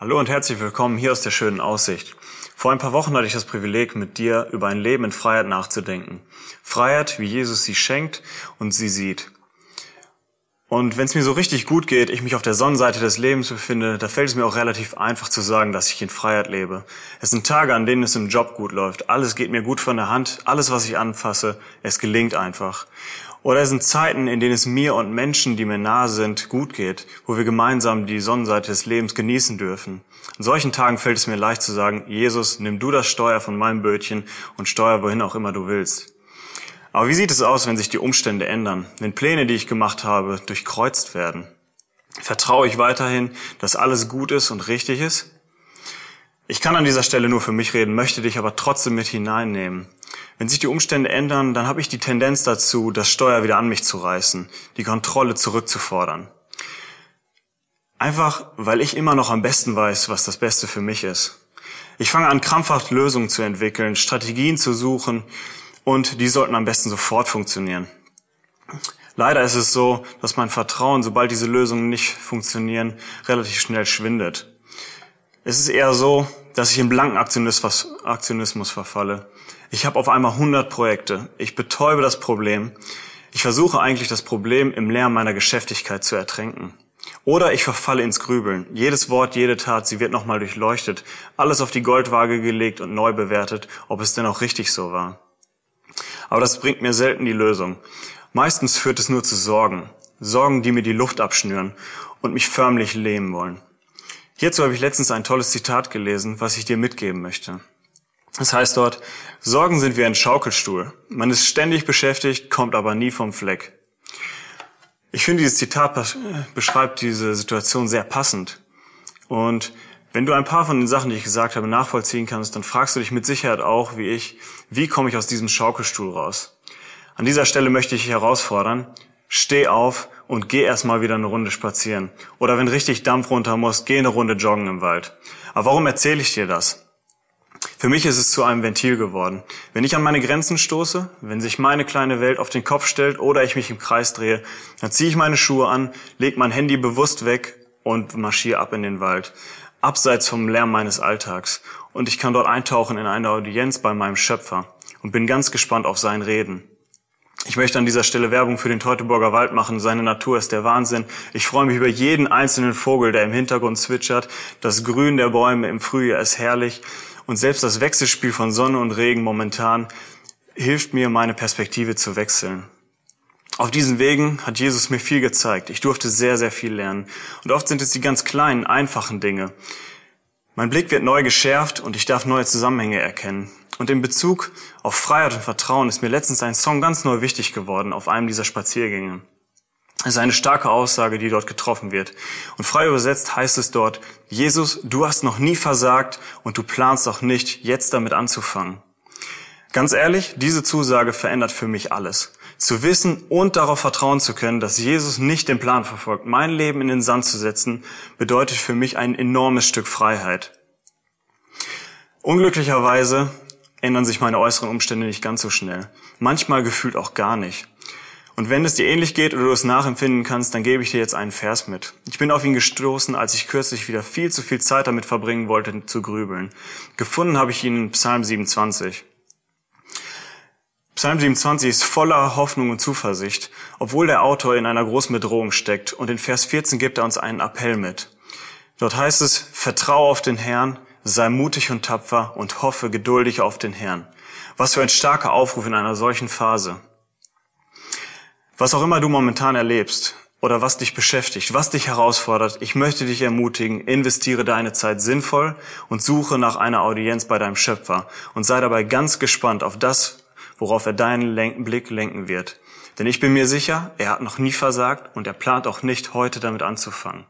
Hallo und herzlich willkommen hier aus der schönen Aussicht. Vor ein paar Wochen hatte ich das Privileg, mit dir über ein Leben in Freiheit nachzudenken. Freiheit, wie Jesus sie schenkt und sie sieht. Und wenn es mir so richtig gut geht, ich mich auf der Sonnenseite des Lebens befinde, da fällt es mir auch relativ einfach zu sagen, dass ich in Freiheit lebe. Es sind Tage, an denen es im Job gut läuft. Alles geht mir gut von der Hand. Alles, was ich anfasse, es gelingt einfach. Oder es sind Zeiten, in denen es mir und Menschen, die mir nahe sind, gut geht, wo wir gemeinsam die Sonnenseite des Lebens genießen dürfen. An solchen Tagen fällt es mir leicht zu sagen, Jesus, nimm du das Steuer von meinem Bötchen und steuer wohin auch immer du willst. Aber wie sieht es aus, wenn sich die Umstände ändern, wenn Pläne, die ich gemacht habe, durchkreuzt werden? Vertraue ich weiterhin, dass alles gut ist und richtig ist? Ich kann an dieser Stelle nur für mich reden, möchte dich aber trotzdem mit hineinnehmen. Wenn sich die Umstände ändern, dann habe ich die Tendenz dazu, das Steuer wieder an mich zu reißen, die Kontrolle zurückzufordern. Einfach, weil ich immer noch am besten weiß, was das Beste für mich ist. Ich fange an, krampfhaft Lösungen zu entwickeln, Strategien zu suchen und die sollten am besten sofort funktionieren. Leider ist es so, dass mein Vertrauen, sobald diese Lösungen nicht funktionieren, relativ schnell schwindet. Es ist eher so, dass ich in blanken Aktionismus verfalle. Ich habe auf einmal 100 Projekte. Ich betäube das Problem. Ich versuche eigentlich das Problem im Lärm meiner Geschäftigkeit zu ertränken. Oder ich verfalle ins Grübeln. Jedes Wort, jede Tat, sie wird nochmal durchleuchtet, alles auf die Goldwaage gelegt und neu bewertet, ob es denn auch richtig so war. Aber das bringt mir selten die Lösung. Meistens führt es nur zu Sorgen. Sorgen, die mir die Luft abschnüren und mich förmlich lähmen wollen. Hierzu habe ich letztens ein tolles Zitat gelesen, was ich dir mitgeben möchte. Es heißt dort, Sorgen sind wie ein Schaukelstuhl. Man ist ständig beschäftigt, kommt aber nie vom Fleck. Ich finde, dieses Zitat beschreibt diese Situation sehr passend. Und wenn du ein paar von den Sachen, die ich gesagt habe, nachvollziehen kannst, dann fragst du dich mit Sicherheit auch, wie ich, wie komme ich aus diesem Schaukelstuhl raus? An dieser Stelle möchte ich dich herausfordern, steh auf und geh erstmal wieder eine Runde spazieren. Oder wenn richtig Dampf runter muss, geh eine Runde joggen im Wald. Aber warum erzähle ich dir das? Für mich ist es zu einem Ventil geworden. Wenn ich an meine Grenzen stoße, wenn sich meine kleine Welt auf den Kopf stellt oder ich mich im Kreis drehe, dann ziehe ich meine Schuhe an, leg mein Handy bewusst weg und marschiere ab in den Wald, abseits vom Lärm meines Alltags. Und ich kann dort eintauchen in eine Audienz bei meinem Schöpfer und bin ganz gespannt auf sein Reden. Ich möchte an dieser Stelle Werbung für den Teutoburger Wald machen. Seine Natur ist der Wahnsinn. Ich freue mich über jeden einzelnen Vogel, der im Hintergrund zwitschert. Das Grün der Bäume im Frühjahr ist herrlich. Und selbst das Wechselspiel von Sonne und Regen momentan hilft mir, meine Perspektive zu wechseln. Auf diesen Wegen hat Jesus mir viel gezeigt. Ich durfte sehr, sehr viel lernen. Und oft sind es die ganz kleinen, einfachen Dinge. Mein Blick wird neu geschärft und ich darf neue Zusammenhänge erkennen. Und in Bezug auf Freiheit und Vertrauen ist mir letztens ein Song ganz neu wichtig geworden auf einem dieser Spaziergänge. Es ist eine starke Aussage, die dort getroffen wird. Und frei übersetzt heißt es dort, Jesus, du hast noch nie versagt und du planst auch nicht, jetzt damit anzufangen. Ganz ehrlich, diese Zusage verändert für mich alles. Zu wissen und darauf vertrauen zu können, dass Jesus nicht den Plan verfolgt, mein Leben in den Sand zu setzen, bedeutet für mich ein enormes Stück Freiheit. Unglücklicherweise ändern sich meine äußeren Umstände nicht ganz so schnell. Manchmal gefühlt auch gar nicht. Und wenn es dir ähnlich geht oder du es nachempfinden kannst, dann gebe ich dir jetzt einen Vers mit. Ich bin auf ihn gestoßen, als ich kürzlich wieder viel zu viel Zeit damit verbringen wollte, zu grübeln. Gefunden habe ich ihn in Psalm 27. Psalm 27 ist voller Hoffnung und Zuversicht, obwohl der Autor in einer großen Bedrohung steckt. Und in Vers 14 gibt er uns einen Appell mit. Dort heißt es, vertraue auf den Herrn, sei mutig und tapfer und hoffe geduldig auf den Herrn. Was für ein starker Aufruf in einer solchen Phase. Was auch immer du momentan erlebst oder was dich beschäftigt, was dich herausfordert, ich möchte dich ermutigen, investiere deine Zeit sinnvoll und suche nach einer Audienz bei deinem Schöpfer und sei dabei ganz gespannt auf das, worauf er deinen Blick lenken wird. Denn ich bin mir sicher, er hat noch nie versagt und er plant auch nicht, heute damit anzufangen.